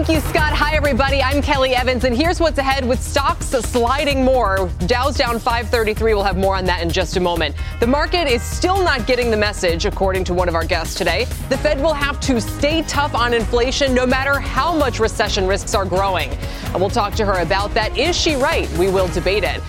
Thank you, Scott. Hi, everybody. I'm Kelly Evans, and here's what's ahead with stocks sliding more. Dow's down 533. We'll have more on that in just a moment. The market is still not getting the message, according to one of our guests today. The Fed will have to stay tough on inflation no matter how much recession risks are growing. And we'll talk to her about that. Is she right? We will debate it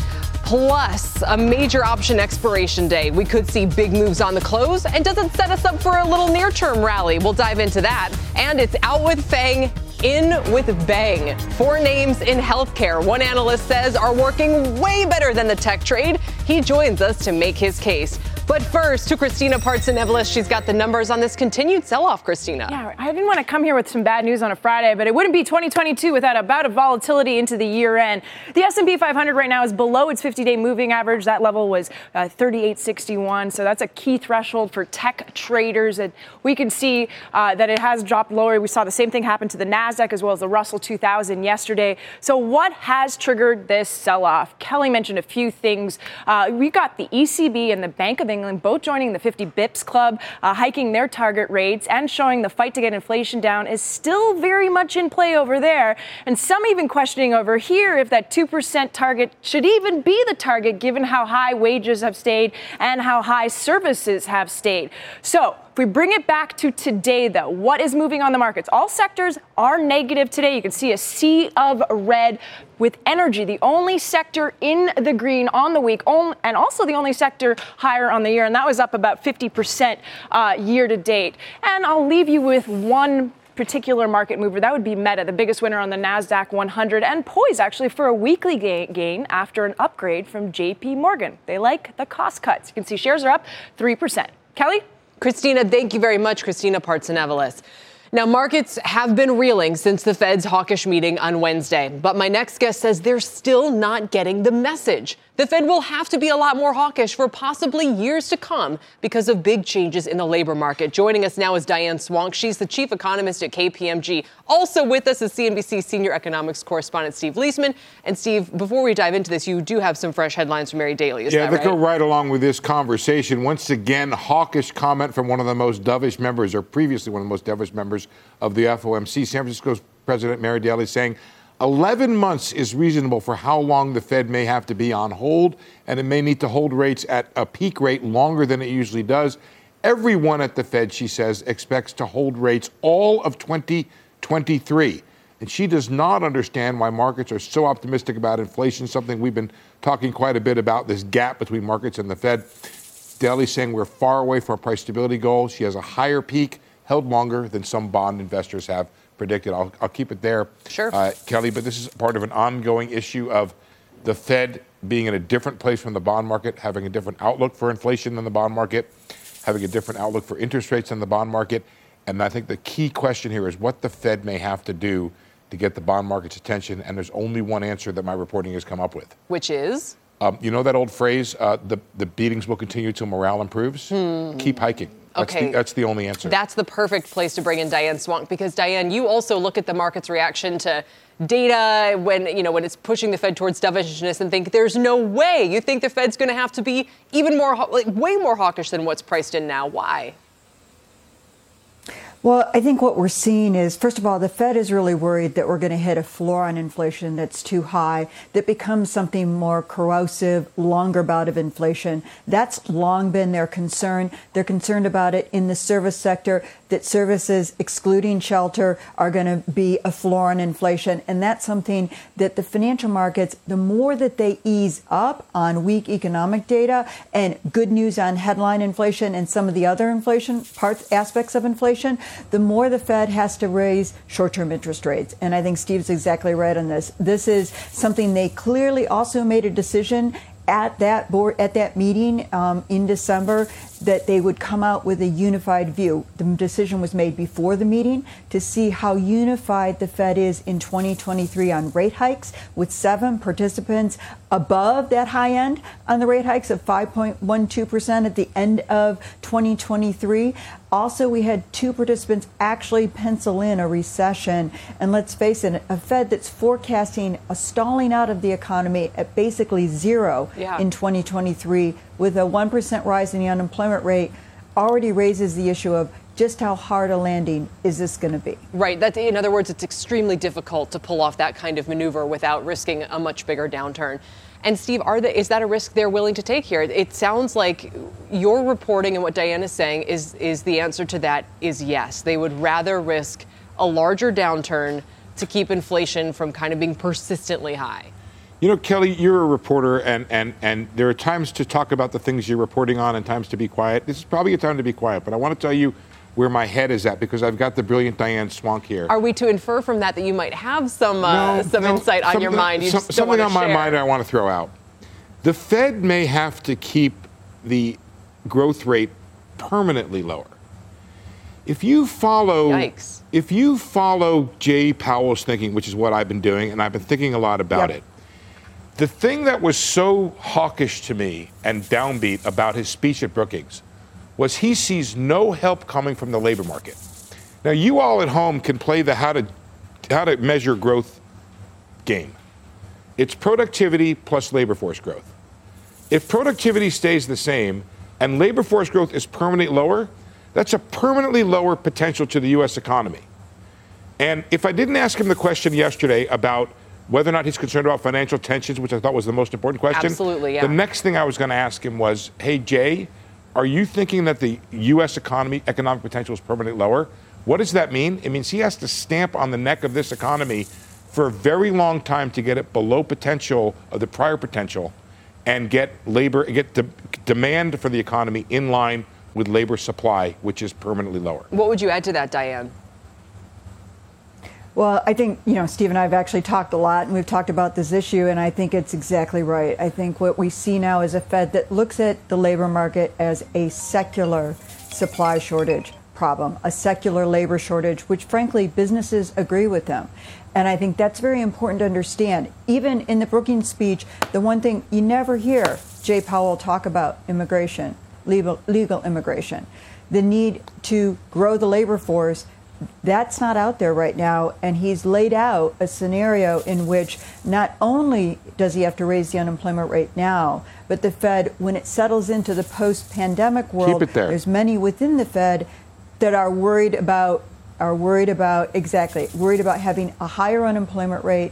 plus a major option expiration day. We could see big moves on the close. And does it set us up for a little near term rally? We'll dive into that. And it's out with Fang in with bang. Four names in healthcare, one analyst says, are working way better than the tech trade. He joins us to make his case. But first, to Christina Partsinevelos. She's got the numbers on this continued sell-off, Christina. Yeah, I didn't want to come here with some bad news on a Friday, but it wouldn't be 2022 without a bout of volatility into the year end. The S&P 500 right now is below its 50-day moving average. That level was uh, 3861, so that's a key threshold for tech traders. And we can see uh, that it has dropped lower. We saw the same thing happen to the Nasdaq as well as the Russell 2000 yesterday. So what has triggered this sell-off? Kelly mentioned a few things. Uh, we got the ECB and the Bank of England England, both joining the 50 bips club, uh, hiking their target rates, and showing the fight to get inflation down is still very much in play over there. And some even questioning over here if that 2% target should even be the target given how high wages have stayed and how high services have stayed. So, we bring it back to today, though, what is moving on the markets? All sectors are negative today. You can see a sea of red with energy, the only sector in the green on the week, and also the only sector higher on the year, and that was up about 50% uh, year to date. And I'll leave you with one particular market mover, that would be Meta, the biggest winner on the NASDAQ 100, and poised actually for a weekly gain after an upgrade from JP Morgan. They like the cost cuts. You can see shares are up 3%. Kelly? Christina, thank you very much, Christina Partsinevelos. Now, markets have been reeling since the Fed's hawkish meeting on Wednesday, but my next guest says they're still not getting the message. The Fed will have to be a lot more hawkish for possibly years to come because of big changes in the labor market. Joining us now is Diane Swonk. She's the chief economist at KPMG. Also with us is CNBC senior economics correspondent Steve Liesman. And Steve, before we dive into this, you do have some fresh headlines from Mary Daly. Yeah, that they right? go right along with this conversation. Once again, hawkish comment from one of the most dovish members, or previously one of the most dovish members of the FOMC. San Francisco's President Mary Daly saying 11 months is reasonable for how long the Fed may have to be on hold, and it may need to hold rates at a peak rate longer than it usually does. Everyone at the Fed, she says, expects to hold rates all of 2023. And she does not understand why markets are so optimistic about inflation, something we've been talking quite a bit about this gap between markets and the Fed. Daly saying we're far away from our price stability goal. She has a higher peak, held longer than some bond investors have predicted. I'll, I'll keep it there, sure. Uh, Kelly. But this is part of an ongoing issue of the Fed being in a different place from the bond market, having a different outlook for inflation than the bond market, having a different outlook for interest rates than the bond market. And I think the key question here is what the Fed may have to do to get the bond market's attention. And there's only one answer that my reporting has come up with, which is. Um, you know that old phrase, uh, the, the beatings will continue till morale improves? Hmm. Keep hiking. That's okay. The, that's the only answer. That's the perfect place to bring in Diane Swonk because Diane, you also look at the market's reaction to data when you know when it's pushing the Fed towards dovishness and think there's no way. You think the Fed's going to have to be even more like way more hawkish than what's priced in now. Why? Well, I think what we're seeing is, first of all, the Fed is really worried that we're going to hit a floor on inflation that's too high, that becomes something more corrosive, longer bout of inflation. That's long been their concern. They're concerned about it in the service sector, that services, excluding shelter, are going to be a floor on inflation. And that's something that the financial markets, the more that they ease up on weak economic data and good news on headline inflation and some of the other inflation parts, aspects of inflation, the more the Fed has to raise short term interest rates. And I think Steve's exactly right on this. This is something they clearly also made a decision at that board at that meeting um, in December that they would come out with a unified view. The decision was made before the meeting to see how unified the Fed is in 2023 on rate hikes, with seven participants above that high end on the rate hikes of 5.12% at the end of 2023. Also, we had two participants actually pencil in a recession. And let's face it, a Fed that's forecasting a stalling out of the economy at basically zero yeah. in 2023 with a 1% rise in the unemployment rate already raises the issue of just how hard a landing is this going to be? Right. That, in other words, it's extremely difficult to pull off that kind of maneuver without risking a much bigger downturn. And Steve, are is that a risk they're willing to take here? It sounds like your reporting and what Diane is saying is is the answer to that is yes. They would rather risk a larger downturn to keep inflation from kind of being persistently high. You know, Kelly, you're a reporter, and, and, and there are times to talk about the things you're reporting on and times to be quiet. This is probably a time to be quiet, but I want to tell you where my head is at because I've got the brilliant Diane Swonk here. Are we to infer from that that you might have some uh, no, some no, insight on your mind? You some, something on share. my mind I want to throw out. The Fed may have to keep the growth rate permanently lower. If you follow, Yikes. if you follow Jay Powell's thinking, which is what I've been doing, and I've been thinking a lot about yep. it. The thing that was so hawkish to me and downbeat about his speech at Brookings was he sees no help coming from the labor market. Now, you all at home can play the how to, how to measure growth game. It's productivity plus labor force growth. If productivity stays the same and labor force growth is permanently lower, that's a permanently lower potential to the U.S. economy. And if I didn't ask him the question yesterday about whether or not he's concerned about financial tensions, which I thought was the most important question, absolutely, yeah. The next thing I was going to ask him was, "Hey Jay, are you thinking that the U.S. economy economic potential is permanently lower? What does that mean? It means he has to stamp on the neck of this economy for a very long time to get it below potential of the prior potential, and get labor get de- demand for the economy in line with labor supply, which is permanently lower. What would you add to that, Diane? Well, I think, you know, Steve and I have actually talked a lot and we've talked about this issue, and I think it's exactly right. I think what we see now is a Fed that looks at the labor market as a secular supply shortage problem, a secular labor shortage, which frankly businesses agree with them. And I think that's very important to understand. Even in the Brookings speech, the one thing you never hear Jay Powell talk about immigration, legal, legal immigration, the need to grow the labor force that's not out there right now. And he's laid out a scenario in which not only does he have to raise the unemployment rate now, but the Fed, when it settles into the post pandemic world, there. there's many within the Fed that are worried about are worried about exactly worried about having a higher unemployment rate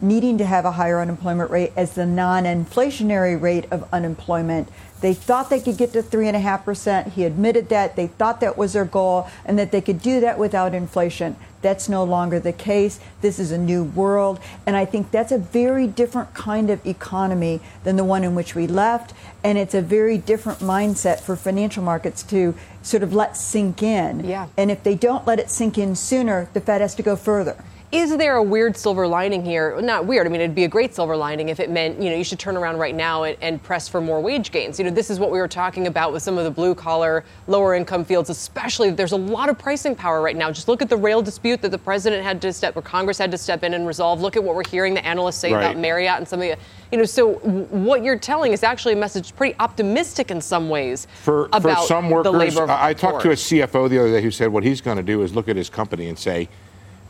needing to have a higher unemployment rate as the non-inflationary rate of unemployment they thought they could get to 3.5%. He admitted that. They thought that was their goal and that they could do that without inflation. That's no longer the case. This is a new world. And I think that's a very different kind of economy than the one in which we left. And it's a very different mindset for financial markets to sort of let sink in. Yeah. And if they don't let it sink in sooner, the Fed has to go further. Is there a weird silver lining here? Not weird. I mean, it'd be a great silver lining if it meant, you know, you should turn around right now and, and, press for more wage gains. You know, this is what we were talking about with some of the blue collar, lower income fields, especially. There's a lot of pricing power right now. Just look at the rail dispute that the president had to step, or Congress had to step in and resolve. Look at what we're hearing the analysts say right. about Marriott and some of the, you know, so what you're telling is actually a message pretty optimistic in some ways for, about for some workers. the labor I, I talked to a CFO the other day who said what he's going to do is look at his company and say,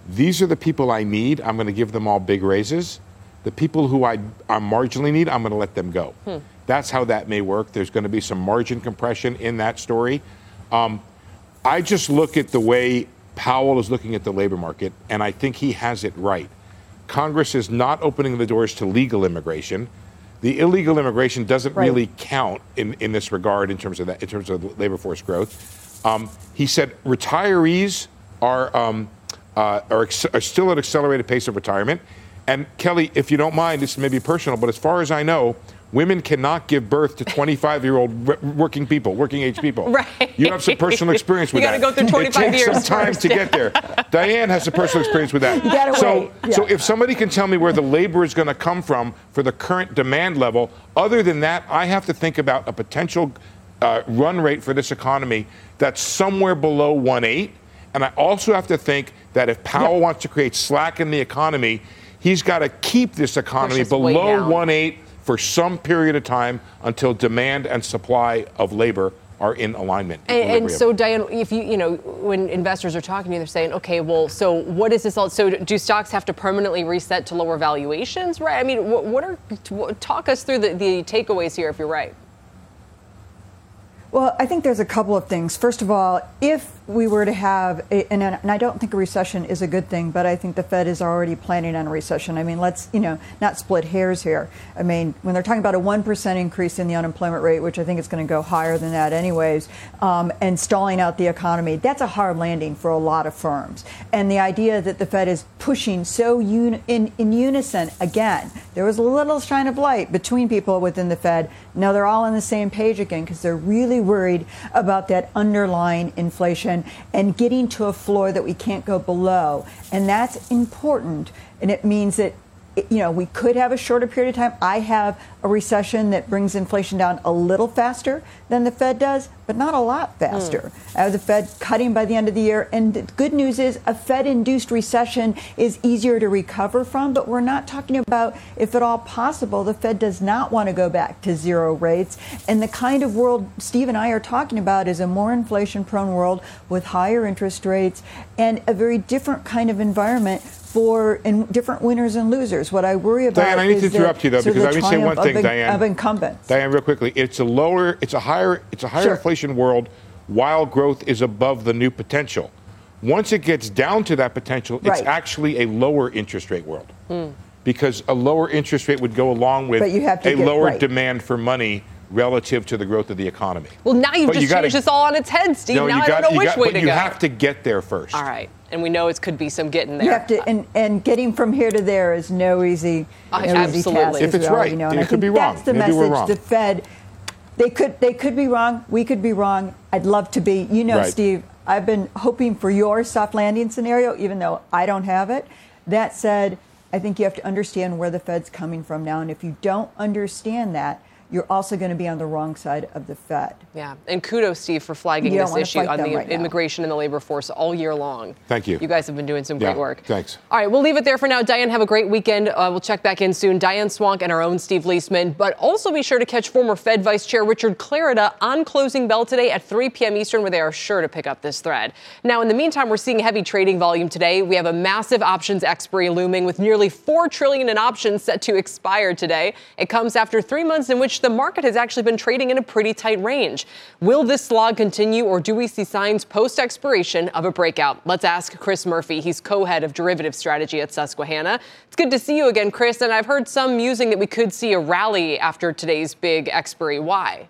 these are the people I need. I'm going to give them all big raises. The people who I, I marginally need, I'm going to let them go. Hmm. That's how that may work. There's going to be some margin compression in that story. Um, I just look at the way Powell is looking at the labor market, and I think he has it right. Congress is not opening the doors to legal immigration. The illegal immigration doesn't right. really count in, in this regard in terms of that in terms of labor force growth. Um, he said retirees are um, uh, are, ex- are still at accelerated pace of retirement. And Kelly, if you don't mind, this may be personal, but as far as I know, women cannot give birth to 25 year old working people, working age people. Right. You have some personal experience with you that. You got to go through 25 it takes years. some time first. to get there. Diane has a personal experience with that. You gotta so, wait. Yeah. so if somebody can tell me where the labor is going to come from for the current demand level, other than that, I have to think about a potential uh, run rate for this economy that's somewhere below 1.8. And I also have to think that if Powell yep. wants to create slack in the economy, he's got to keep this economy below 1.8 for some period of time until demand and supply of labor are in alignment. And, and, so, Diane, if you you know when investors are talking to you, they're saying, okay, well, so what is this all? So, do stocks have to permanently reset to lower valuations? Right? I mean, what, what are talk us through the, the takeaways here, if you're right. Well, I think there's a couple of things. First of all, if we were to have, a, and, and, I don't think a recession is a good thing, but I think the Fed is already planning on a recession. I mean, let's, you know, not split hairs here. I mean, when they're talking about a 1% increase in the unemployment rate, which I think is going to go higher than that anyways, um, and stalling out the economy, that's a hard landing for a lot of firms. And the idea that the Fed is pushing so un- in, in unison, again, there was a little shine of light between people within the Fed. Now they're all on the same page again because they're really worried about that underlying inflation and getting to a floor that we can't go below. And that's important. And it means that you know, we could have a shorter period of time. I have a recession that brings inflation down a little faster than the Fed does, but not a lot faster. Mm. Uh, the Fed cutting by the end of the year. And the good news is a Fed induced recession is easier to recover from, but we're not talking about, if at all possible, the Fed does not want to go back to zero rates. And the kind of world Steve and I are talking about is a more inflation prone world with higher interest rates and a very different kind of environment for in different winners and losers. What I worry about is Diane, I need to interrupt you though because I need to say one thing, of, Diane. Of incumbents. Diane, real quickly, it's a lower, it's a higher, it's a higher sure. inflation world while growth is above the new potential. Once it gets down to that potential, right. it's actually a lower interest rate world. Mm. Because a lower interest rate would go along with a get, lower right. demand for money relative to the growth of the economy. Well, now you've but just you gotta, changed this all on its head, Steve. No, now I don't know which got, way to you go. You have to get there first. All right. And we know it could be some getting there. You have to, and, and getting from here to there is no easy, oh, no Absolutely. easy task. If it's right, know. and it I could be wrong. That's the Maybe message. The Fed, they could, they could be wrong. We could be wrong. I'd love to be. You know, right. Steve, I've been hoping for your soft landing scenario, even though I don't have it. That said, I think you have to understand where the Fed's coming from now. And if you don't understand that, you're also going to be on the wrong side of the Fed. Yeah, and kudos, Steve, for flagging this issue on the right immigration now. and the labor force all year long. Thank you. You guys have been doing some yeah, great work. Thanks. All right, we'll leave it there for now. Diane, have a great weekend. Uh, we'll check back in soon. Diane Swonk and our own Steve Liesman. But also be sure to catch former Fed Vice Chair Richard Clarida on closing bell today at 3 p.m. Eastern, where they are sure to pick up this thread. Now, in the meantime, we're seeing heavy trading volume today. We have a massive options expiry looming with nearly 4 trillion in options set to expire today. It comes after three months in which the market has actually actually been trading in a pretty tight range. Will this slog continue, or do we see signs post expiration of a breakout? Let's ask Chris Murphy. He's co head of derivative strategy at Susquehanna. It's good to see you again, Chris. And I've heard some musing that we could see a rally after today's big expiry. Why?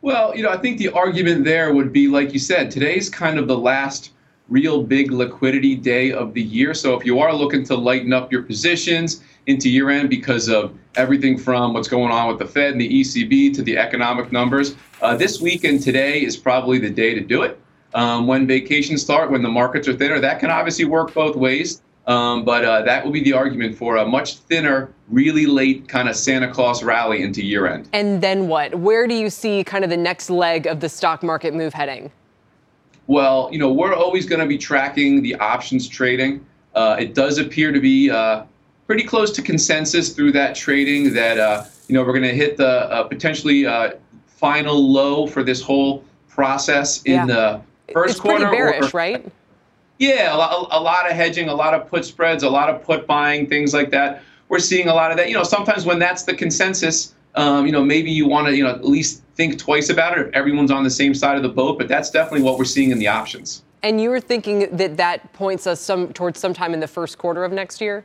Well, you know, I think the argument there would be, like you said, today's kind of the last real big liquidity day of the year. So if you are looking to lighten up your positions into year end because of everything from what's going on with the Fed and the ECB to the economic numbers, uh, this weekend today is probably the day to do it. Um, when vacations start, when the markets are thinner, that can obviously work both ways. Um, but uh, that will be the argument for a much thinner, really late kind of Santa Claus rally into year end. And then what? Where do you see kind of the next leg of the stock market move heading? Well, you know, we're always going to be tracking the options trading. Uh, it does appear to be uh, pretty close to consensus through that trading that uh, you know we're going to hit the uh, potentially uh, final low for this whole process in yeah. the first it's quarter. Pretty bearish, or, right? Yeah, a lot, a lot of hedging, a lot of put spreads, a lot of put buying, things like that. We're seeing a lot of that. You know, sometimes when that's the consensus, um, you know, maybe you want to, you know, at least think twice about it if everyone's on the same side of the boat. But that's definitely what we're seeing in the options. And you were thinking that that points us some towards sometime in the first quarter of next year.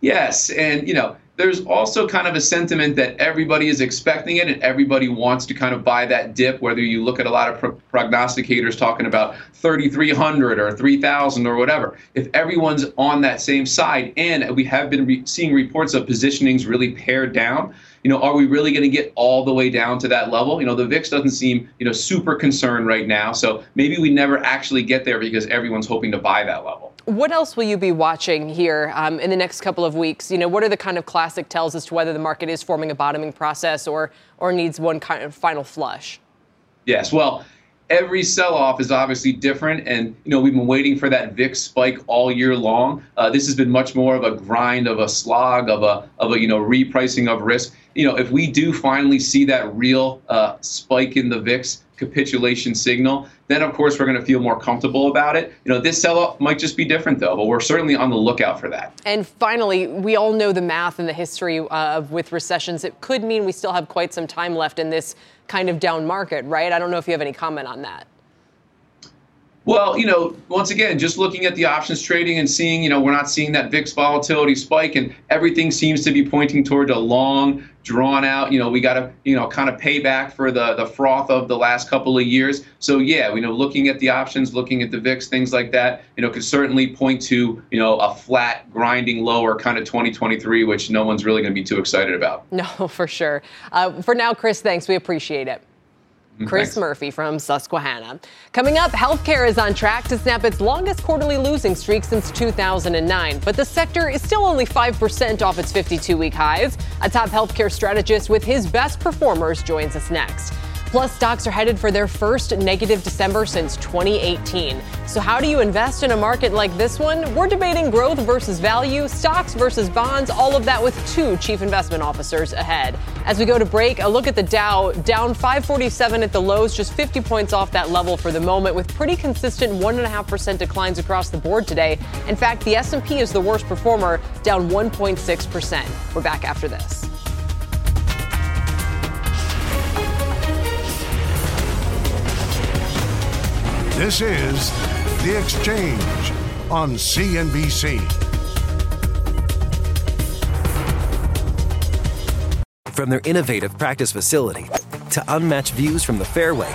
Yes, and you know, there's also kind of a sentiment that everybody is expecting it and everybody wants to kind of buy that dip whether you look at a lot of pro- prognosticators talking about 3300 or 3000 or whatever if everyone's on that same side and we have been re- seeing reports of positionings really pared down you know, are we really going to get all the way down to that level? You know, the VIX doesn't seem, you know, super concerned right now. So maybe we never actually get there because everyone's hoping to buy that level. What else will you be watching here um, in the next couple of weeks? You know, what are the kind of classic tells as to whether the market is forming a bottoming process or or needs one kind of final flush? Yes, well, every sell-off is obviously different, and you know we've been waiting for that VIX spike all year long. Uh, this has been much more of a grind, of a slog, of a of a you know repricing of risk. You know, if we do finally see that real uh, spike in the VIX, capitulation signal, then of course we're going to feel more comfortable about it. You know, this sell-off might just be different though, but we're certainly on the lookout for that. And finally, we all know the math and the history of with recessions. It could mean we still have quite some time left in this kind of down market, right? I don't know if you have any comment on that. Well, you know, once again, just looking at the options trading and seeing, you know, we're not seeing that VIX volatility spike, and everything seems to be pointing toward a long, drawn out. You know, we got to, you know, kind of pay back for the the froth of the last couple of years. So yeah, you know, looking at the options, looking at the VIX, things like that, you know, could certainly point to, you know, a flat, grinding lower kind of 2023, which no one's really going to be too excited about. No, for sure. Uh, for now, Chris, thanks. We appreciate it. Mm, Chris Thanks. Murphy from Susquehanna. Coming up, healthcare is on track to snap its longest quarterly losing streak since 2009, but the sector is still only 5% off its 52 week highs. A top healthcare strategist with his best performers joins us next. Plus, stocks are headed for their first negative December since 2018. So, how do you invest in a market like this one? We're debating growth versus value, stocks versus bonds, all of that with two chief investment officers ahead. As we go to break, a look at the Dow, down 547 at the lows, just 50 points off that level for the moment, with pretty consistent 1.5% declines across the board today. In fact, the S&P is the worst performer, down 1.6%. We're back after this. This is The Exchange on CNBC. From their innovative practice facility to unmatched views from the fairway,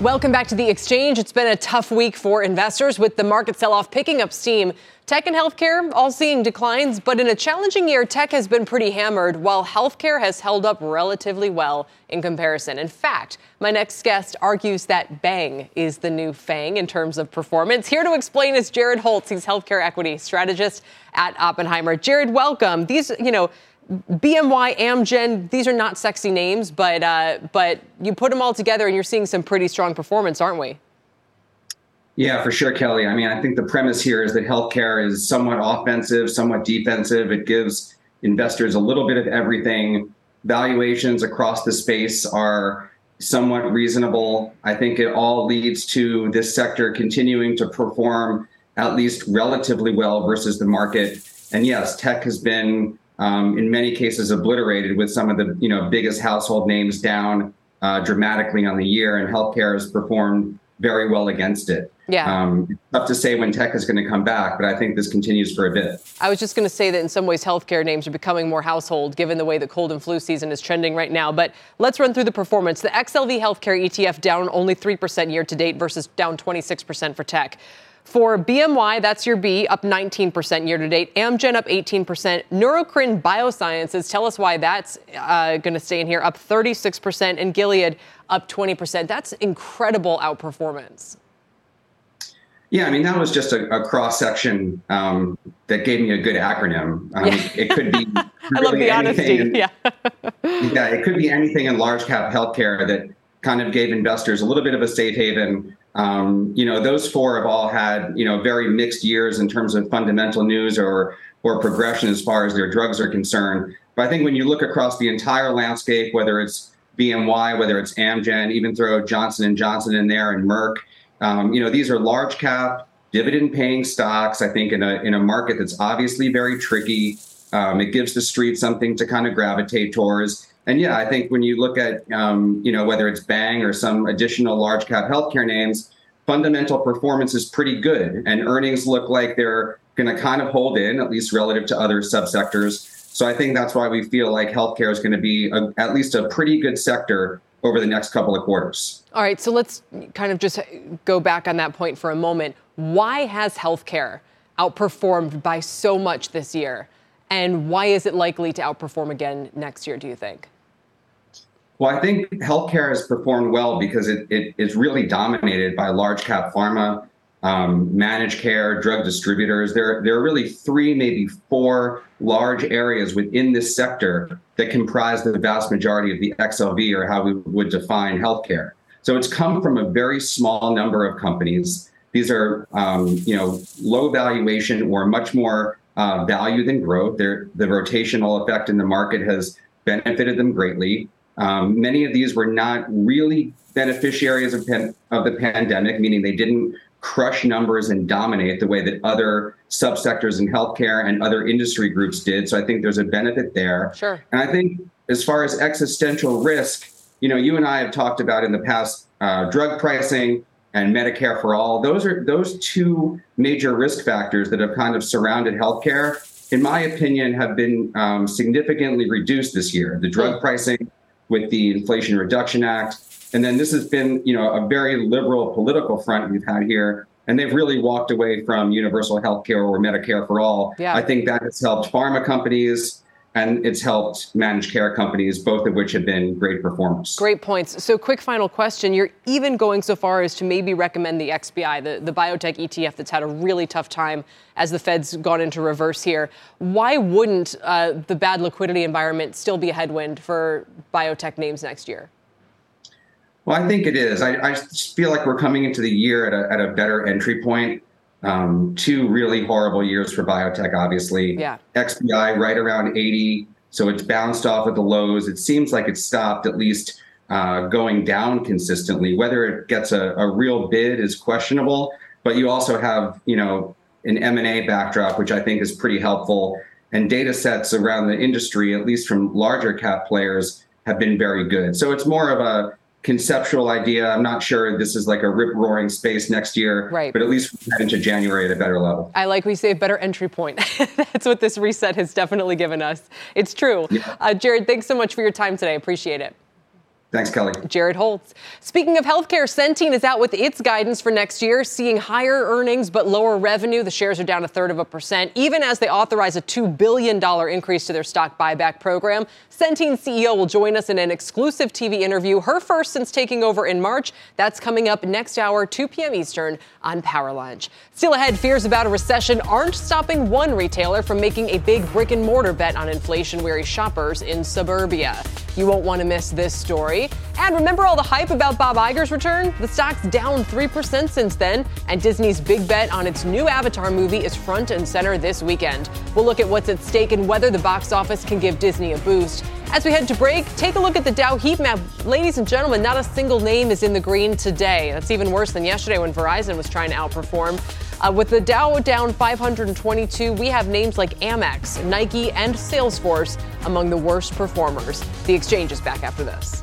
Welcome back to the exchange. It's been a tough week for investors with the market sell off picking up steam. Tech and healthcare all seeing declines, but in a challenging year, tech has been pretty hammered while healthcare has held up relatively well in comparison. In fact, my next guest argues that Bang is the new Fang in terms of performance. Here to explain is Jared Holz. He's healthcare equity strategist at Oppenheimer. Jared, welcome. These, you know, BMY, Amgen, these are not sexy names, but uh, but you put them all together and you're seeing some pretty strong performance, aren't we? Yeah, for sure, Kelly. I mean, I think the premise here is that healthcare is somewhat offensive, somewhat defensive. It gives investors a little bit of everything. Valuations across the space are somewhat reasonable. I think it all leads to this sector continuing to perform at least relatively well versus the market. And yes, tech has been um, in many cases obliterated with some of the you know biggest household names down uh, dramatically on the year, and healthcare has performed very well against it. Yeah. Um, tough to say when tech is going to come back, but I think this continues for a bit. I was just going to say that in some ways, healthcare names are becoming more household given the way the cold and flu season is trending right now. But let's run through the performance. The XLV Healthcare ETF down only 3% year to date versus down 26% for tech. For BMY, that's your B, up 19% year to date. Amgen up 18%. Neurocrine Biosciences, tell us why that's uh, going to stay in here, up 36%. And Gilead up 20%. That's incredible outperformance. Yeah, I mean, that was just a, a cross section um, that gave me a good acronym. Um, it could be I love the honesty. In, yeah. yeah, it could be anything in large cap healthcare that kind of gave investors a little bit of a safe haven. Um, you know, those four have all had you know very mixed years in terms of fundamental news or or progression as far as their drugs are concerned. But I think when you look across the entire landscape, whether it's BMY, whether it's Amgen, even throw Johnson and Johnson in there and Merck, um, you know, these are large cap dividend paying stocks. I think in a in a market that's obviously very tricky, um, it gives the street something to kind of gravitate towards. And yeah, I think when you look at um, you know whether it's Bang or some additional large cap healthcare names, fundamental performance is pretty good, and earnings look like they're going to kind of hold in at least relative to other subsectors. So I think that's why we feel like healthcare is going to be a, at least a pretty good sector over the next couple of quarters. All right, so let's kind of just go back on that point for a moment. Why has healthcare outperformed by so much this year? And why is it likely to outperform again next year, do you think? Well, I think healthcare has performed well because it, it is really dominated by large cap pharma, um, managed care, drug distributors. There, there are really three, maybe four large areas within this sector that comprise the vast majority of the XLV or how we would define healthcare. So it's come from a very small number of companies. These are, um, you know, low valuation or much more uh, value than growth. They're, the rotational effect in the market has benefited them greatly. Um, many of these were not really beneficiaries of, pen, of the pandemic, meaning they didn't crush numbers and dominate the way that other subsectors in healthcare and other industry groups did. So I think there's a benefit there. Sure. And I think as far as existential risk, you know, you and I have talked about in the past uh, drug pricing and Medicare for all. Those are those two major risk factors that have kind of surrounded healthcare. In my opinion, have been um, significantly reduced this year. The drug pricing with the Inflation Reduction Act, and then this has been, you know, a very liberal political front we've had here. And they've really walked away from universal health care or Medicare for all. Yeah. I think that has helped pharma companies and it's helped managed care companies, both of which have been great performers. Great points. So, quick final question. You're even going so far as to maybe recommend the XBI, the, the biotech ETF that's had a really tough time as the Fed's gone into reverse here. Why wouldn't uh, the bad liquidity environment still be a headwind for biotech names next year? Well, I think it is. I, I feel like we're coming into the year at a, at a better entry point. Um, two really horrible years for biotech, obviously. Yeah. XBI right around 80. So it's bounced off at the lows. It seems like it's stopped at least uh, going down consistently. Whether it gets a, a real bid is questionable, but you also have, you know, an M&A backdrop, which I think is pretty helpful. And data sets around the industry, at least from larger cap players, have been very good. So it's more of a conceptual idea. I'm not sure this is like a rip roaring space next year, right. but at least we head into January at a better level. I like we say a better entry point. That's what this reset has definitely given us. It's true. Yeah. Uh, Jared, thanks so much for your time today. Appreciate it. Thanks, Kelly. Jared Holz. Speaking of healthcare, Centene is out with its guidance for next year, seeing higher earnings but lower revenue. The shares are down a third of a percent, even as they authorize a $2 billion increase to their stock buyback program. Centene CEO will join us in an exclusive TV interview, her first since taking over in March. That's coming up next hour, 2 p.m. Eastern on Power Lunch. Still ahead, fears about a recession aren't stopping one retailer from making a big brick and mortar bet on inflation weary shoppers in suburbia. You won't want to miss this And remember all the hype about Bob Iger's return? The stock's down 3% since then, and Disney's big bet on its new Avatar movie is front and center this weekend. We'll look at what's at stake and whether the box office can give Disney a boost. As we head to break, take a look at the Dow heat map. Ladies and gentlemen, not a single name is in the green today. That's even worse than yesterday when Verizon was trying to outperform. Uh, with the Dow down 522, we have names like Amex, Nike, and Salesforce among the worst performers. The exchange is back after this.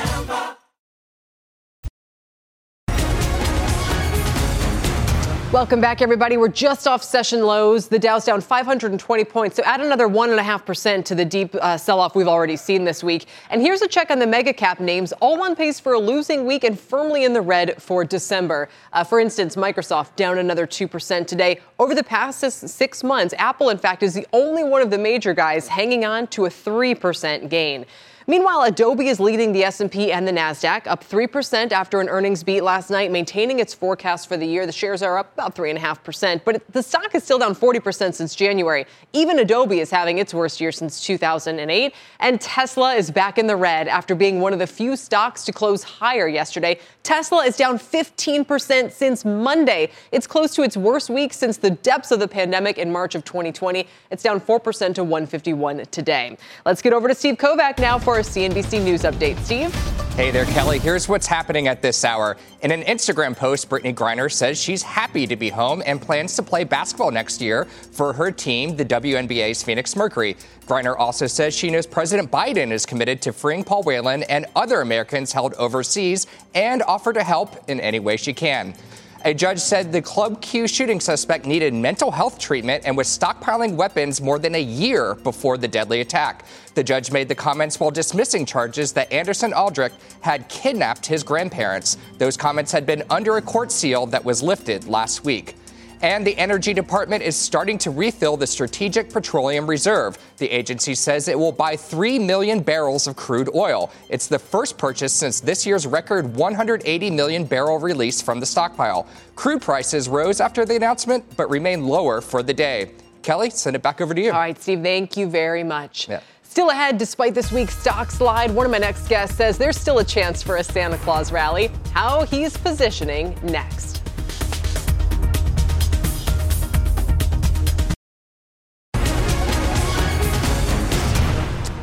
Welcome back, everybody. We're just off session lows. The Dow's down 520 points, so add another 1.5% to the deep uh, sell off we've already seen this week. And here's a check on the mega cap names, all on pace for a losing week and firmly in the red for December. Uh, for instance, Microsoft down another 2% today. Over the past six months, Apple, in fact, is the only one of the major guys hanging on to a 3% gain. Meanwhile, Adobe is leading the S&P and the Nasdaq, up 3% after an earnings beat last night, maintaining its forecast for the year. The shares are up about 3.5%, but the stock is still down 40% since January. Even Adobe is having its worst year since 2008, and Tesla is back in the red after being one of the few stocks to close higher yesterday. Tesla is down 15% since Monday. It's close to its worst week since the depths of the pandemic in March of 2020. It's down 4% to 151 today. Let's get over to Steve Kovach now for for a CNBC News update. Steve? Hey there, Kelly. Here's what's happening at this hour. In an Instagram post, Brittney Griner says she's happy to be home and plans to play basketball next year for her team, the WNBA's Phoenix Mercury. Griner also says she knows President Biden is committed to freeing Paul Whelan and other Americans held overseas and offer to help in any way she can. A judge said the Club Q shooting suspect needed mental health treatment and was stockpiling weapons more than a year before the deadly attack. The judge made the comments while dismissing charges that Anderson Aldrich had kidnapped his grandparents. Those comments had been under a court seal that was lifted last week. And the Energy Department is starting to refill the Strategic Petroleum Reserve. The agency says it will buy 3 million barrels of crude oil. It's the first purchase since this year's record 180 million barrel release from the stockpile. Crude prices rose after the announcement, but remain lower for the day. Kelly, send it back over to you. All right, Steve, thank you very much. Yeah. Still ahead, despite this week's stock slide, one of my next guests says there's still a chance for a Santa Claus rally. How he's positioning next.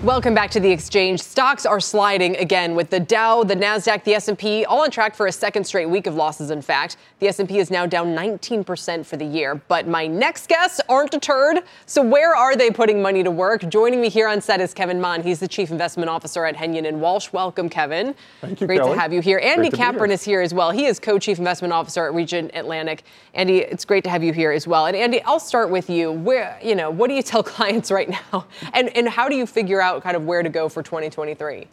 Welcome back to the exchange. Stocks are sliding again with the Dow, the Nasdaq, the S&P all on track for a second straight week of losses in fact. The S&P is now down 19% for the year, but my next guests aren't deterred. So where are they putting money to work? Joining me here on set is Kevin Mahn. He's the Chief Investment Officer at Hennion and Walsh. Welcome, Kevin. Thank you, Great Kelly. to have you here. Andy Kapyrin here. is here as well. He is Co-Chief Investment Officer at RegentAtlantic. Andy, it's great to have you here as well. And Andy, I'll start with you. Where, you know, what do you tell clients right now? And and how do you figure out kind of where to go for 2023?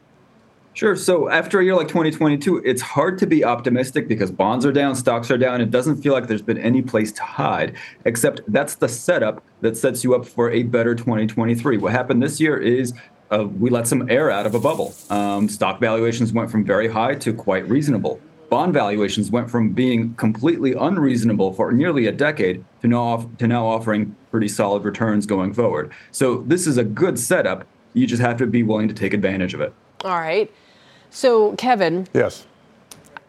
Sure. So after a year like 2022, it's hard to be optimistic because bonds are down, stocks are down. It doesn't feel like there's been any place to hide, except that's the setup that sets you up for a better 2023. What happened this year is uh, we let some air out of a bubble. Um, stock valuations went from very high to quite reasonable. Bond valuations went from being completely unreasonable for nearly a decade to now, to now offering pretty solid returns going forward. So this is a good setup. You just have to be willing to take advantage of it. All right. So, Kevin. Yes.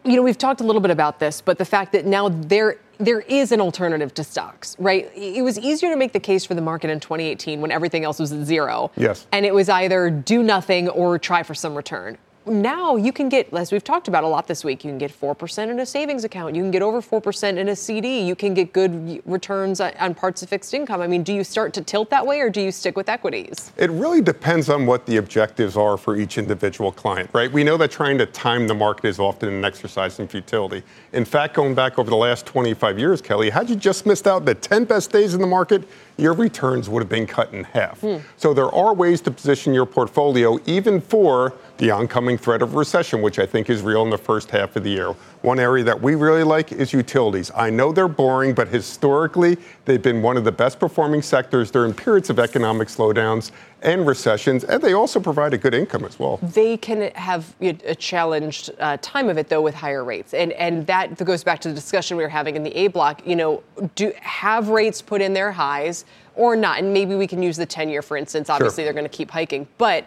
You know, we've talked a little bit about this, but the fact that now there there is an alternative to stocks, right? It was easier to make the case for the market in 2018 when everything else was at zero. Yes. And it was either do nothing or try for some return now you can get, as we've talked about a lot this week, you can get 4% in a savings account. You can get over 4% in a CD. You can get good returns on parts of fixed income. I mean, do you start to tilt that way or do you stick with equities? It really depends on what the objectives are for each individual client, right? We know that trying to time the market is often an exercise in futility. In fact, going back over the last 25 years, Kelly, had you just missed out the 10 best days in the market, your returns would have been cut in half. Hmm. So there are ways to position your portfolio even for the oncoming threat of recession, which I think is real in the first half of the year. One area that we really like is utilities. I know they're boring, but historically, they've been one of the best performing sectors during periods of economic slowdowns and recessions, and they also provide a good income as well. They can have a challenged uh, time of it, though, with higher rates. And, and that goes back to the discussion we were having in the A block. You know, do have rates put in their highs or not? And maybe we can use the 10 year, for instance. Obviously, sure. they're going to keep hiking. But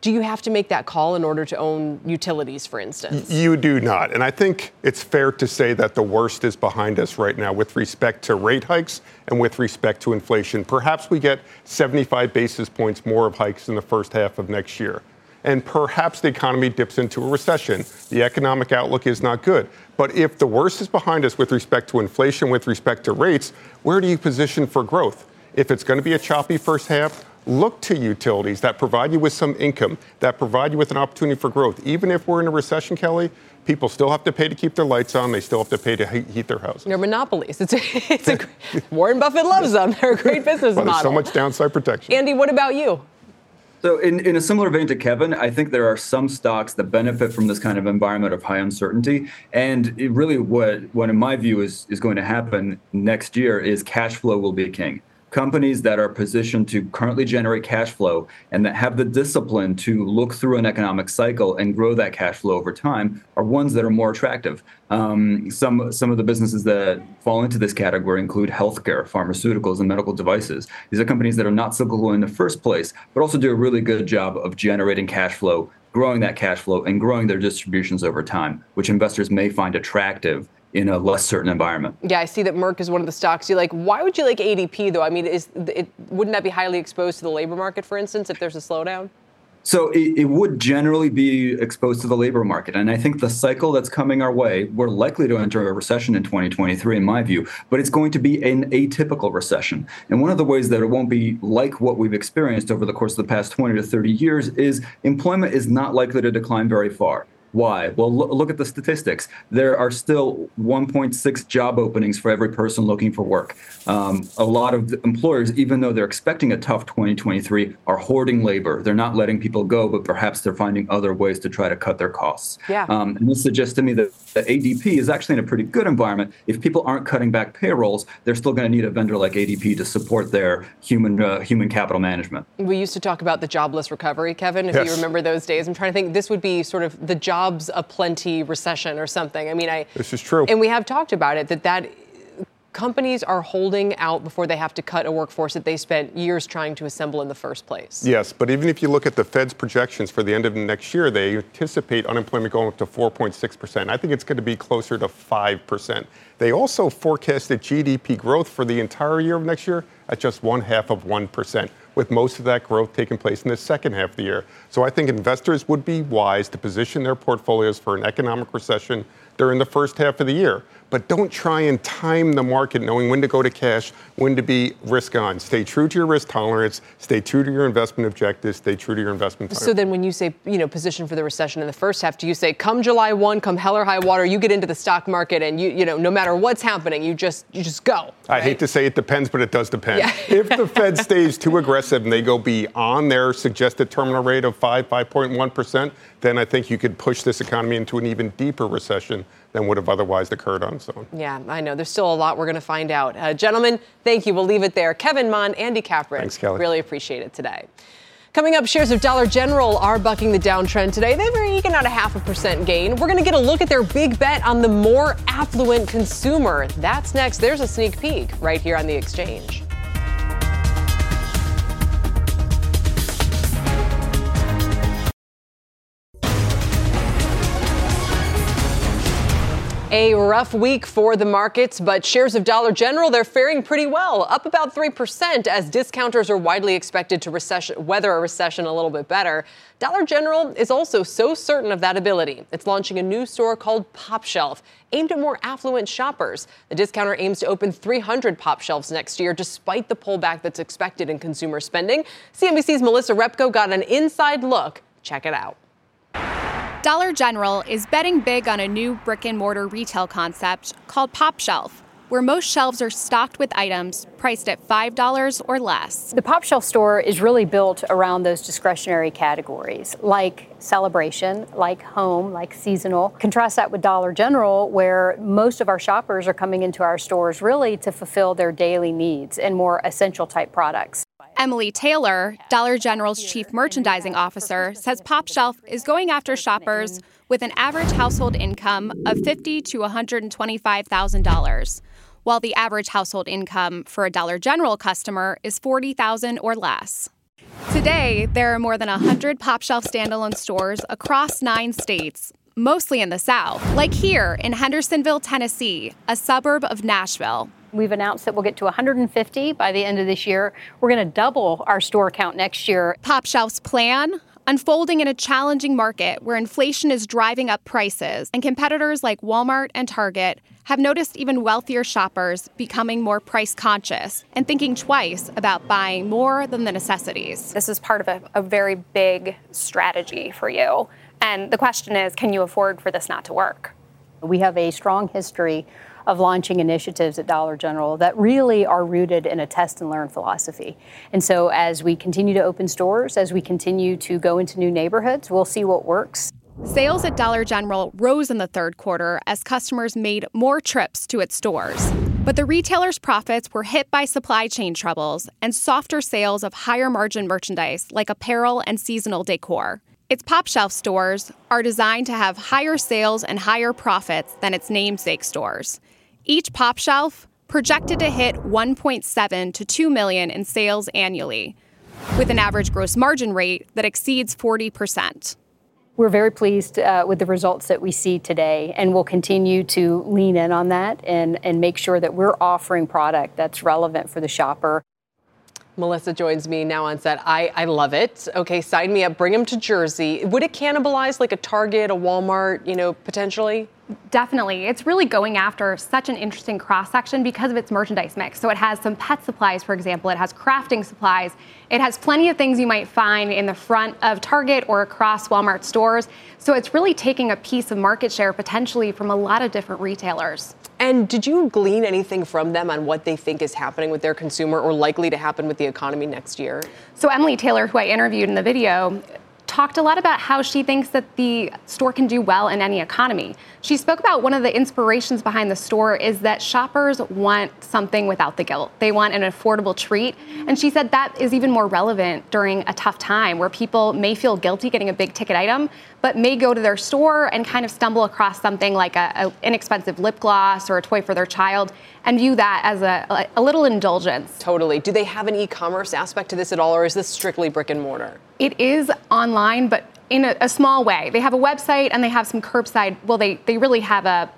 do you have to make that call in order to own utilities, for instance? You do not. And I think it's fair to say that the worst is behind us right now with respect to rate hikes and with respect to inflation. Perhaps we get 75 basis points more of hikes in the first half of next year. And perhaps the economy dips into a recession. The economic outlook is not good. But if the worst is behind us with respect to inflation, with respect to rates, where do you position for growth? If it's going to be a choppy first half, look to utilities that provide you with some income, that provide you with an opportunity for growth. Even if we're in a recession, Kelly, people still have to pay to keep their lights on. They still have to pay to heat their houses. They're monopolies. It's a, it's a Warren Buffett loves them. They're a great business well, model. so much downside protection. Andy, what about you? So, in, in a similar vein to Kevin, I think there are some stocks that benefit from this kind of environment of high uncertainty. And really, what, what in my view is, is going to happen next year is cash flow will be king companies that are positioned to currently generate cash flow and that have the discipline to look through an economic cycle and grow that cash flow over time are ones that are more attractive. Um, some some of the businesses that fall into this category include healthcare, pharmaceuticals, and medical devices. These are companies that are not cyclical in the first place, but also do a really good job of generating cash flow, growing that cash flow, and growing their distributions over time, which investors may find attractive in a less certain environment. Yeah, I see that Merck is one of the stocks you like. Why would you like ADP though? I mean, is it wouldn't that be highly exposed to the labor market, for instance, if there's a slowdown? So it, it, would generally be exposed to the labor market. And I think the cycle that's coming our way, we're likely to enter a recession in 2023, in my view, but it's going to be an atypical recession. And one of the ways that it won't be like what we've experienced over the course of the past 20 to 30 years is employment is not likely to decline very far. Why? Well, lo- look at the statistics. There are still 1.6 job openings for every person looking for work. Um, a lot of employers, even though they're expecting a tough 2023, are hoarding labor. They're not letting people go, but perhaps they're finding other ways to try to cut their costs. Yeah. Um, and this suggests to me that, that ADP is actually in a pretty good environment. If people aren't cutting back payrolls, they're still going to need a vendor like ADP to support their human uh, human capital management. We used to talk about the jobless recovery, Kevin. If yes. you remember those days, I'm trying to think. This would be sort of the job jobs aplenty recession or something. I mean, I this is true, and we have talked about it that that companies are holding out before they have to cut a workforce that they spent years trying to assemble in the first place. Yes, but even if you look at the Fed's projections for the end of next year, they anticipate unemployment going up to 4.6%. I think it's going to be closer to 5%. They also forecasted GDP growth for the entire year of next year at just one half of 1% with most of that growth taking place in the second half of the year. So I think investors would be wise to position their portfolios for an economic recession during the first half of the year but don't try and time the market knowing when to go to cash, when to be risk on. Stay true to your risk tolerance, stay true to your investment objectives, stay true to your investment. So then when you say, you know, position for the recession in the first half, do you say come July 1, come hell or high water, you get into the stock market and you you know, no matter what's happening, you just you just go. Right? I hate to say it depends, but it does depend. Yeah. if the Fed stays too aggressive and they go beyond their suggested terminal rate of 5 5.1%, then I think you could push this economy into an even deeper recession than would have otherwise occurred on its own. Yeah, I know. There's still a lot we're going to find out. Uh, gentlemen, thank you. We'll leave it there. Kevin Mahn, Andy Kapyrin. Thanks, Kelly. Really appreciate it today. Coming up, shares of Dollar General are bucking the downtrend today. They're eking out a half a percent gain. We're going to get a look at their big bet on the more affluent consumer. That's next. There's a sneak peek right here on the exchange. A rough week for the markets, but shares of Dollar General, they're faring pretty well, up about 3% as discounters are widely expected to weather a recession a little bit better. Dollar General is also so certain of that ability. It's launching a new store called Pop Shelf, aimed at more affluent shoppers. The discounter aims to open 300 Pop Shelves next year, despite the pullback that's expected in consumer spending. CNBC's Melissa Repko got an inside look. Check it out. Dollar General is betting big on a new brick and mortar retail concept called Pop Shelf, where most shelves are stocked with items priced at $5 or less. The Pop Shelf store is really built around those discretionary categories like celebration, like home, like seasonal. Contrast that with Dollar General, where most of our shoppers are coming into our stores really to fulfill their daily needs and more essential type products. Emily Taylor, Dollar General's chief merchandising officer, says Pop Shelf is going after shoppers with an average household income of $50 to $125,000, while the average household income for a Dollar General customer is $40,000 or less. Today, there are more than 100 Pop Shelf standalone stores across nine states, mostly in the South, like here in Hendersonville, Tennessee, a suburb of Nashville. We've announced that we'll get to 150 by the end of this year. We're going to double our store count next year. Pop Shelf's plan unfolding in a challenging market where inflation is driving up prices, and competitors like Walmart and Target have noticed even wealthier shoppers becoming more price conscious and thinking twice about buying more than the necessities. This is part of a, a very big strategy for you. And the question is can you afford for this not to work? We have a strong history of launching initiatives at Dollar General that really are rooted in a test and learn philosophy. And so as we continue to open stores, as we continue to go into new neighborhoods, we'll see what works. Sales at Dollar General rose in the third quarter as customers made more trips to its stores. But the retailer's profits were hit by supply chain troubles and softer sales of higher margin merchandise like apparel and seasonal decor. Its pop shelf stores are designed to have higher sales and higher profits than its namesake stores. Each pop shelf projected to hit 1.7 to 2 million in sales annually, with an average gross margin rate that exceeds 40%. We're very pleased uh, with the results that we see today, and we'll continue to lean in on that and, and make sure that we're offering product that's relevant for the shopper. Melissa joins me now on set. I, I love it. Okay, sign me up. Bring them to Jersey. Would it cannibalize like a Target, a Walmart, you know, potentially? Definitely. It's really going after such an interesting cross section because of its merchandise mix. So it has some pet supplies, for example, it has crafting supplies, it has plenty of things you might find in the front of Target or across Walmart stores. So it's really taking a piece of market share potentially from a lot of different retailers. And did you glean anything from them on what they think is happening with their consumer or likely to happen with the economy next year? So Emily Taylor, who I interviewed in the video, talked a lot about how she thinks that the store can do well in any economy. She spoke about one of the inspirations behind the store is that shoppers want something without the guilt. They want an affordable treat. And she said that is even more relevant during a tough time where people may feel guilty getting a big ticket item, but may go to their store and kind of stumble across something like an inexpensive lip gloss or a toy for their child and view that as a, a little indulgence. Totally. Do they have an e-commerce aspect to this at all, or is this strictly brick and mortar? It is online, but in a, a small way. They have a website and they have some curbside. Well, they they really have a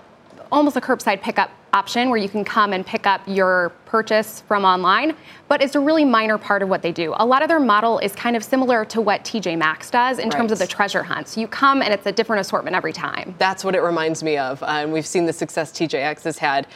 almost a curbside pickup option where you can come and pick up your purchase from online, but it's a really minor part of what they do. A lot of their model is kind of similar to what TJ Maxx does in right. terms of the treasure hunt. So you come and it's a different assortment every time. That's what it reminds me of. And we've seen the success TJX has had.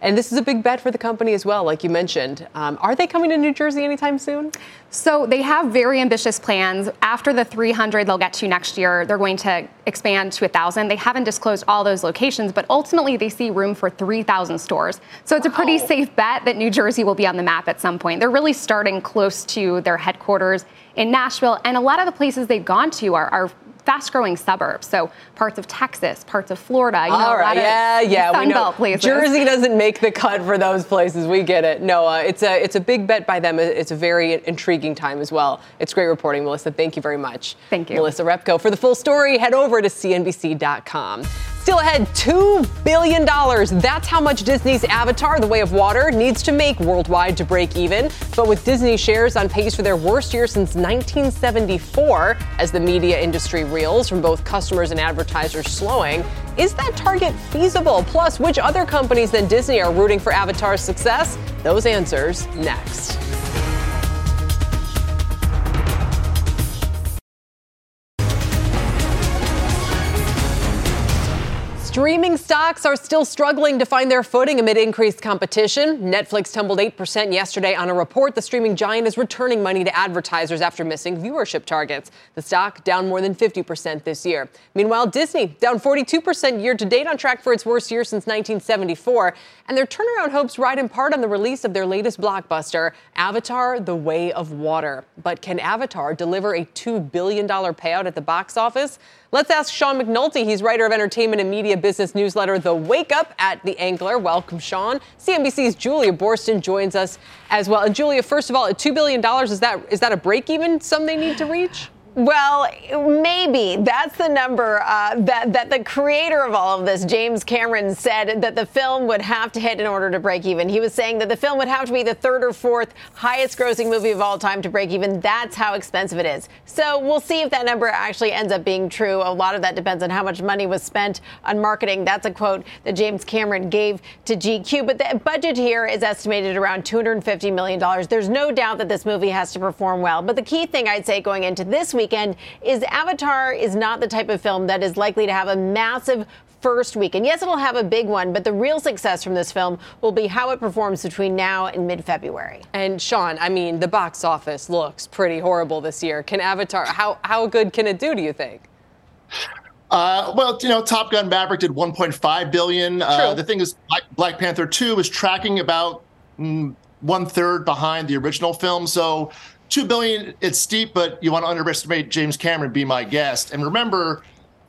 And this is a big bet for the company as well, like you mentioned. Um, are they coming to New Jersey anytime soon? So they have very ambitious plans. After the 300 they'll get to next year, they're going to expand to 1,000. They haven't disclosed all those locations, but ultimately they see room for 3,000 stores. So it's wow. a pretty safe bet that New Jersey will be on the map at some point. They're really starting close to their headquarters in Nashville, and a lot of the places they've gone to are, are fast growing suburbs. So parts of Texas, parts of Florida, you know, All right. yeah, yeah, we know. places. Jersey doesn't make the cut for those places. We get it. No, uh, it's a it's a big bet by them. It's a very intriguing time as well. It's great reporting, Melissa. Thank you very much. Thank you. Melissa Repko. For the full story, head over to CNBC.com. Still ahead, $2 billion. That's how much Disney's Avatar, The Way of Water, needs to make worldwide to break even. But with Disney shares on pace for their worst year since 1974, as the media industry reels from both customers and advertisers slowing, is that target feasible? Plus, which other companies than Disney are rooting for Avatar's success? Those answers next. Streaming stocks are still struggling to find their footing amid increased competition. Netflix tumbled 8% yesterday on a report the streaming giant is returning money to advertisers after missing viewership targets. The stock down more than 50% this year. Meanwhile, Disney down 42% year to date on track for its worst year since 1974. And their turnaround hopes ride in part on the release of their latest blockbuster, Avatar The Way of Water. But can Avatar deliver a $2 billion payout at the box office? Let's ask Sean McNulty. He's writer of entertainment and media business newsletter The Wake Up at The Ankler. Welcome, Sean. CNBC's Julia Boorstin joins us as well. And Julia, first of all, $2 billion, is that, is that a break even sum they need to reach? Well, maybe that's the number uh, that that the creator of all of this, James Cameron, said that the film would have to hit in order to break even. He was saying that the film would have to be the third or fourth highest-grossing movie of all time to break even. That's how expensive it is. So we'll see if that number actually ends up being true. A lot of that depends on how much money was spent on marketing. That's a quote that James Cameron gave to GQ. But the budget here is estimated around 250 million dollars. There's no doubt that this movie has to perform well. But the key thing I'd say going into this week weekend is Avatar is not the type of film that is likely to have a massive first week. And yes, it'll have a big one, but the real success from this film will be how it performs between now and mid February. And Sean, I mean, the box office looks pretty horrible this year. Can Avatar, how, how good can it do, do you think? Uh, well, you know, Top Gun Maverick did 1.5 billion. Uh, the thing is, Black, Black Panther 2 is tracking about mm, one third behind the original film. So, two billion, it's steep, but you want to underestimate James Cameron. Be my guest. And remember,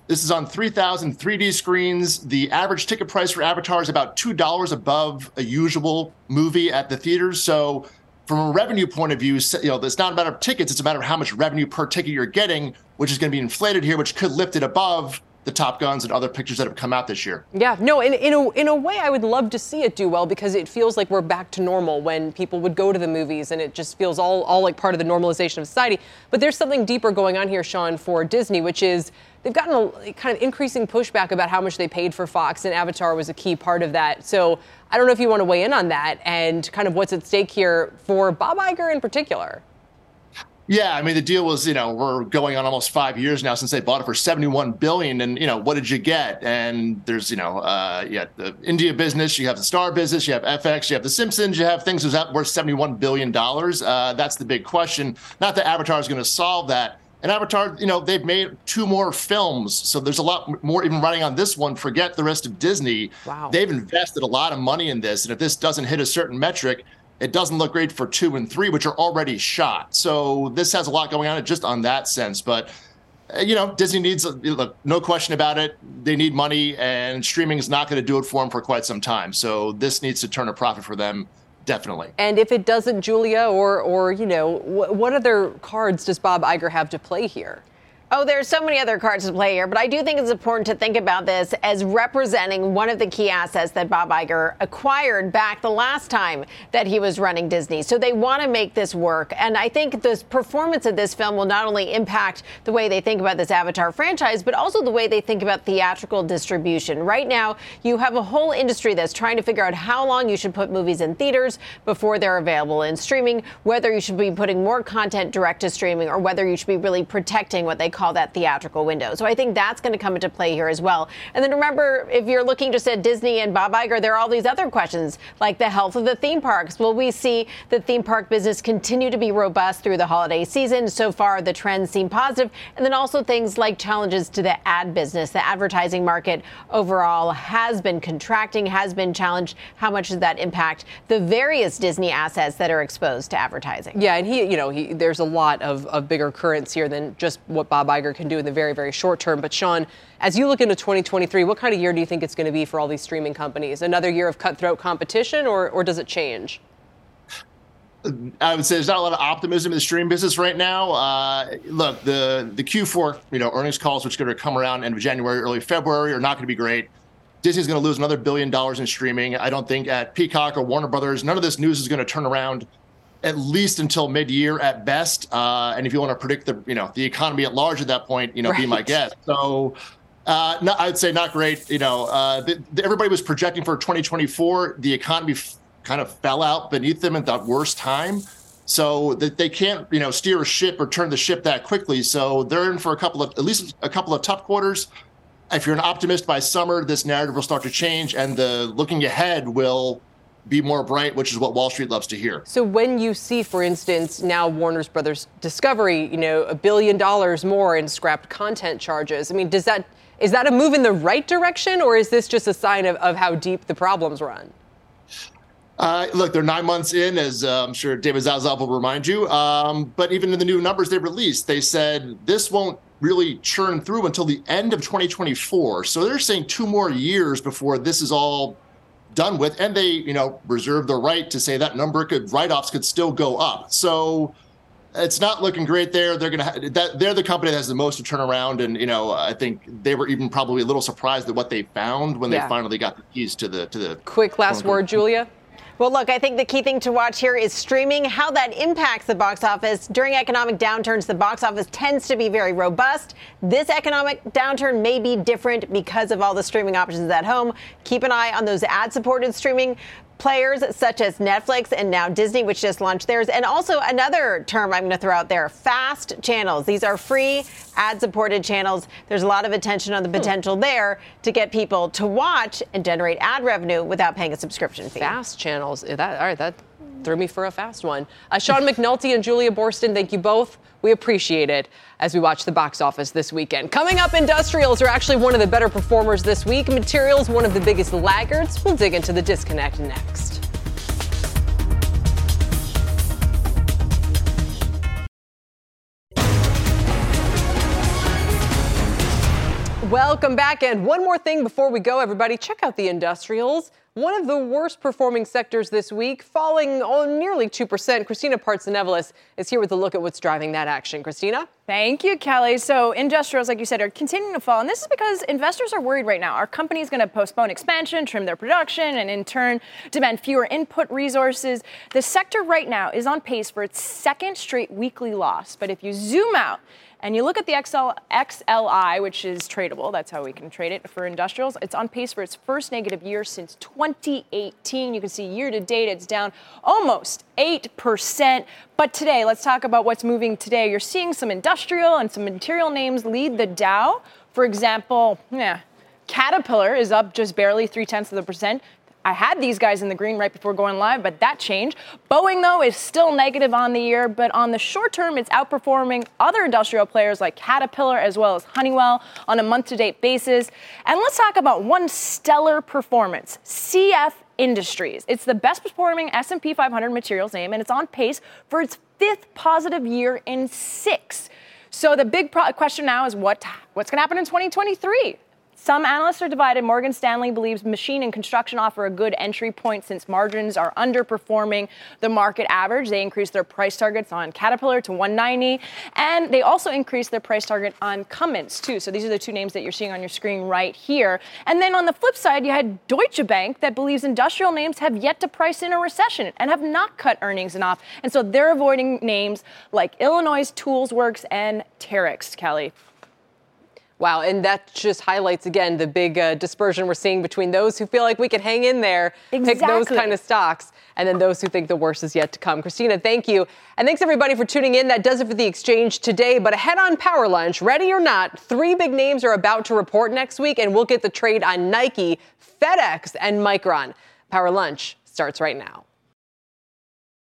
this is on 3,000 3D screens. The average ticket price for Avatar is about two dollars above a usual movie at the theaters. So, from a revenue point of view, you know, it's not a matter of tickets; it's a matter of how much revenue per ticket you're getting, which is going to be inflated here, which could lift it above the Top Guns and other pictures that have come out this year. Yeah, no, in, in, a, in a way, I would love to see it do well because it feels like we're back to normal when people would go to the movies and it just feels all, all like part of the normalization of society. But there's something deeper going on here, Sean, for Disney, which is they've gotten a kind of increasing pushback about how much they paid for Fox, and Avatar was a key part of that. So I don't know if you want to weigh in on that and kind of what's at stake here for Bob Iger in particular. Yeah, I mean the deal was, you know, we're going on almost five years now since they bought it for 71 billion, and you know what did you get? And there's, you know, uh, you have the India business, you have the Star business, you have FX, you have the Simpsons, you have things that's worth 71 billion dollars. Uh, that's the big question. Not that Avatar is going to solve that. And Avatar, you know, they've made two more films, so there's a lot more even running on this one. Forget the rest of Disney. Wow. They've invested a lot of money in this, and if this doesn't hit a certain metric, it doesn't look great for two and three, which are already shot. So this has a lot going on just on that sense. But uh, you know, Disney needs look, no question about it. They need money, and streaming is not going to do it for them for quite some time. So this needs to turn a profit for them, definitely. And if it doesn't, Julia, or or you know, wh- what other cards does Bob Iger have to play here? Oh, there's so many other cards to play here, but I do think it's important to think about this as representing one of the key assets that Bob Iger acquired back the last time that he was running Disney. So they want to make this work. And I think the performance of this film will not only impact the way they think about this Avatar franchise, but also the way they think about theatrical distribution. Right now, you have a whole industry that's trying to figure out how long you should put movies in theaters before they're available in streaming, whether you should be putting more content direct to streaming, or whether you should be really protecting what they call that theatrical window. So I think that's going to come into play here as well. And then remember, if you're looking just at Disney and Bob Iger, there are all these other questions like the health of the theme parks. Will we see the theme park business continue to be robust through the holiday season? So far, the trends seem positive. And then also things like challenges to the ad business. The advertising market overall has been contracting, has been challenged. How much does that impact the various Disney assets that are exposed to advertising? Yeah, and he, you know, he, there's a lot of, of bigger currents here than just what Bob Iger can do in the very, very short term. But Sean, as you look into 2023, what kind of year do you think it's going to be for all these streaming companies? Another year of cutthroat competition, or, or does it change? I would say there's not a lot of optimism in the streaming business right now. Uh, look, the the Q4 you know earnings calls, which are going to come around end of January, early February, are not going to be great. Disney's going to lose another billion dollars in streaming. I don't think at Peacock or Warner Brothers, none of this news is going to turn around at least until mid-year at best. Uh, and if you want to predict the you know the economy at large at that point, you know, right. be my guest. So. Uh, no, I'd say not great. You know, uh, the, the, everybody was projecting for 2024. The economy f- kind of fell out beneath them at the worst time, so that they can't, you know, steer a ship or turn the ship that quickly. So they're in for a couple of, at least a couple of tough quarters. If you're an optimist by summer, this narrative will start to change, and the looking ahead will be more bright, which is what Wall Street loves to hear. So when you see, for instance, now Warner Brothers Discovery, you know, a billion dollars more in scrapped content charges, I mean, does that is that a move in the right direction, or is this just a sign of, of how deep the problems run? Uh, look, they're nine months in, as uh, I'm sure David Zaslav will remind you. Um, but even in the new numbers they released, they said this won't really churn through until the end of 2024. So they're saying two more years before this is all done with. And they, you know, reserve the right to say that number could write-offs could still go up. So it's not looking great there. They're gonna ha- that they're the company that has the most to turn around, and you know I think they were even probably a little surprised at what they found when Yeah. they finally got the keys to the to the. Quick last word, Julia. Well, look, I think the key thing to watch here is streaming, how that impacts the box office. During economic downturns, the box office tends to be very robust. This economic downturn may be different because of all the streaming options at home. Keep an eye on those ad supported streaming. Players such as Netflix and now Disney, which just launched theirs. And also another term I'm going to throw out there fast channels. These are free ad supported channels. There's a lot of attention on the potential there to get people to watch and generate ad revenue without paying a subscription fee. Fast channels. That, all right, that threw me for a fast one. Uh, Sean McNulty and Julia Boorstin, thank you both. We appreciate it as we watch the box office this weekend. Coming up, industrials are actually one of the better performers this week. Materials, one of the biggest laggards. We'll dig into the disconnect next. Welcome back. And one more thing before we go, everybody, check out the industrials. One of the worst performing sectors this week, falling on nearly 2%. Christina Partsinevelos is here with a look at what's driving that action. Christina? Thank you, Kelly. So, industrials, like you said, are continuing to fall. And this is because investors are worried right now. Our company is going to postpone expansion, trim their production, and in turn, demand fewer input resources. The sector right now is on pace for its second straight weekly loss. But if you zoom out, and you look at the XL, XLI, which is tradable, that's how we can trade it for industrials. It's on pace for its first negative year since 2018. You can see year to date, it's down almost 8%. But today, let's talk about what's moving today. You're seeing some industrial and some material names lead the Dow. For example, yeah, Caterpillar is up just barely three tenths of the percent. I had these guys in the green right before going live, but that changed. Boeing, though, is still negative on the year, but on the short term, it's outperforming other industrial players like Caterpillar as well as Honeywell on a month to date basis. And let's talk about one stellar performance CF Industries. It's the best performing S&P 500 materials name, and it's on pace for its fifth positive year in six. So the big pro- question now is what what's going to happen in 2023? Some analysts are divided. Morgan Stanley believes machine and construction offer a good entry point since margins are underperforming the market average. They increased their price targets on Caterpillar to 190, and they also increased their price target on Cummins too. So these are the two names that you're seeing on your screen right here. And then on the flip side, you had Deutsche Bank that believes industrial names have yet to price in a recession and have not cut earnings enough, and so they're avoiding names like Illinois Tools Works and Terex. Kelly. Wow, and that just highlights again the big uh, dispersion we're seeing between those who feel like we can hang in there, exactly. pick those kind of stocks, and then those who think the worst is yet to come. Christina, thank you. And thanks everybody for tuning in. That does it for the exchange today. But ahead on Power Lunch, ready or not, three big names are about to report next week, and we'll get the trade on Nike, FedEx, and Micron. Power Lunch starts right now.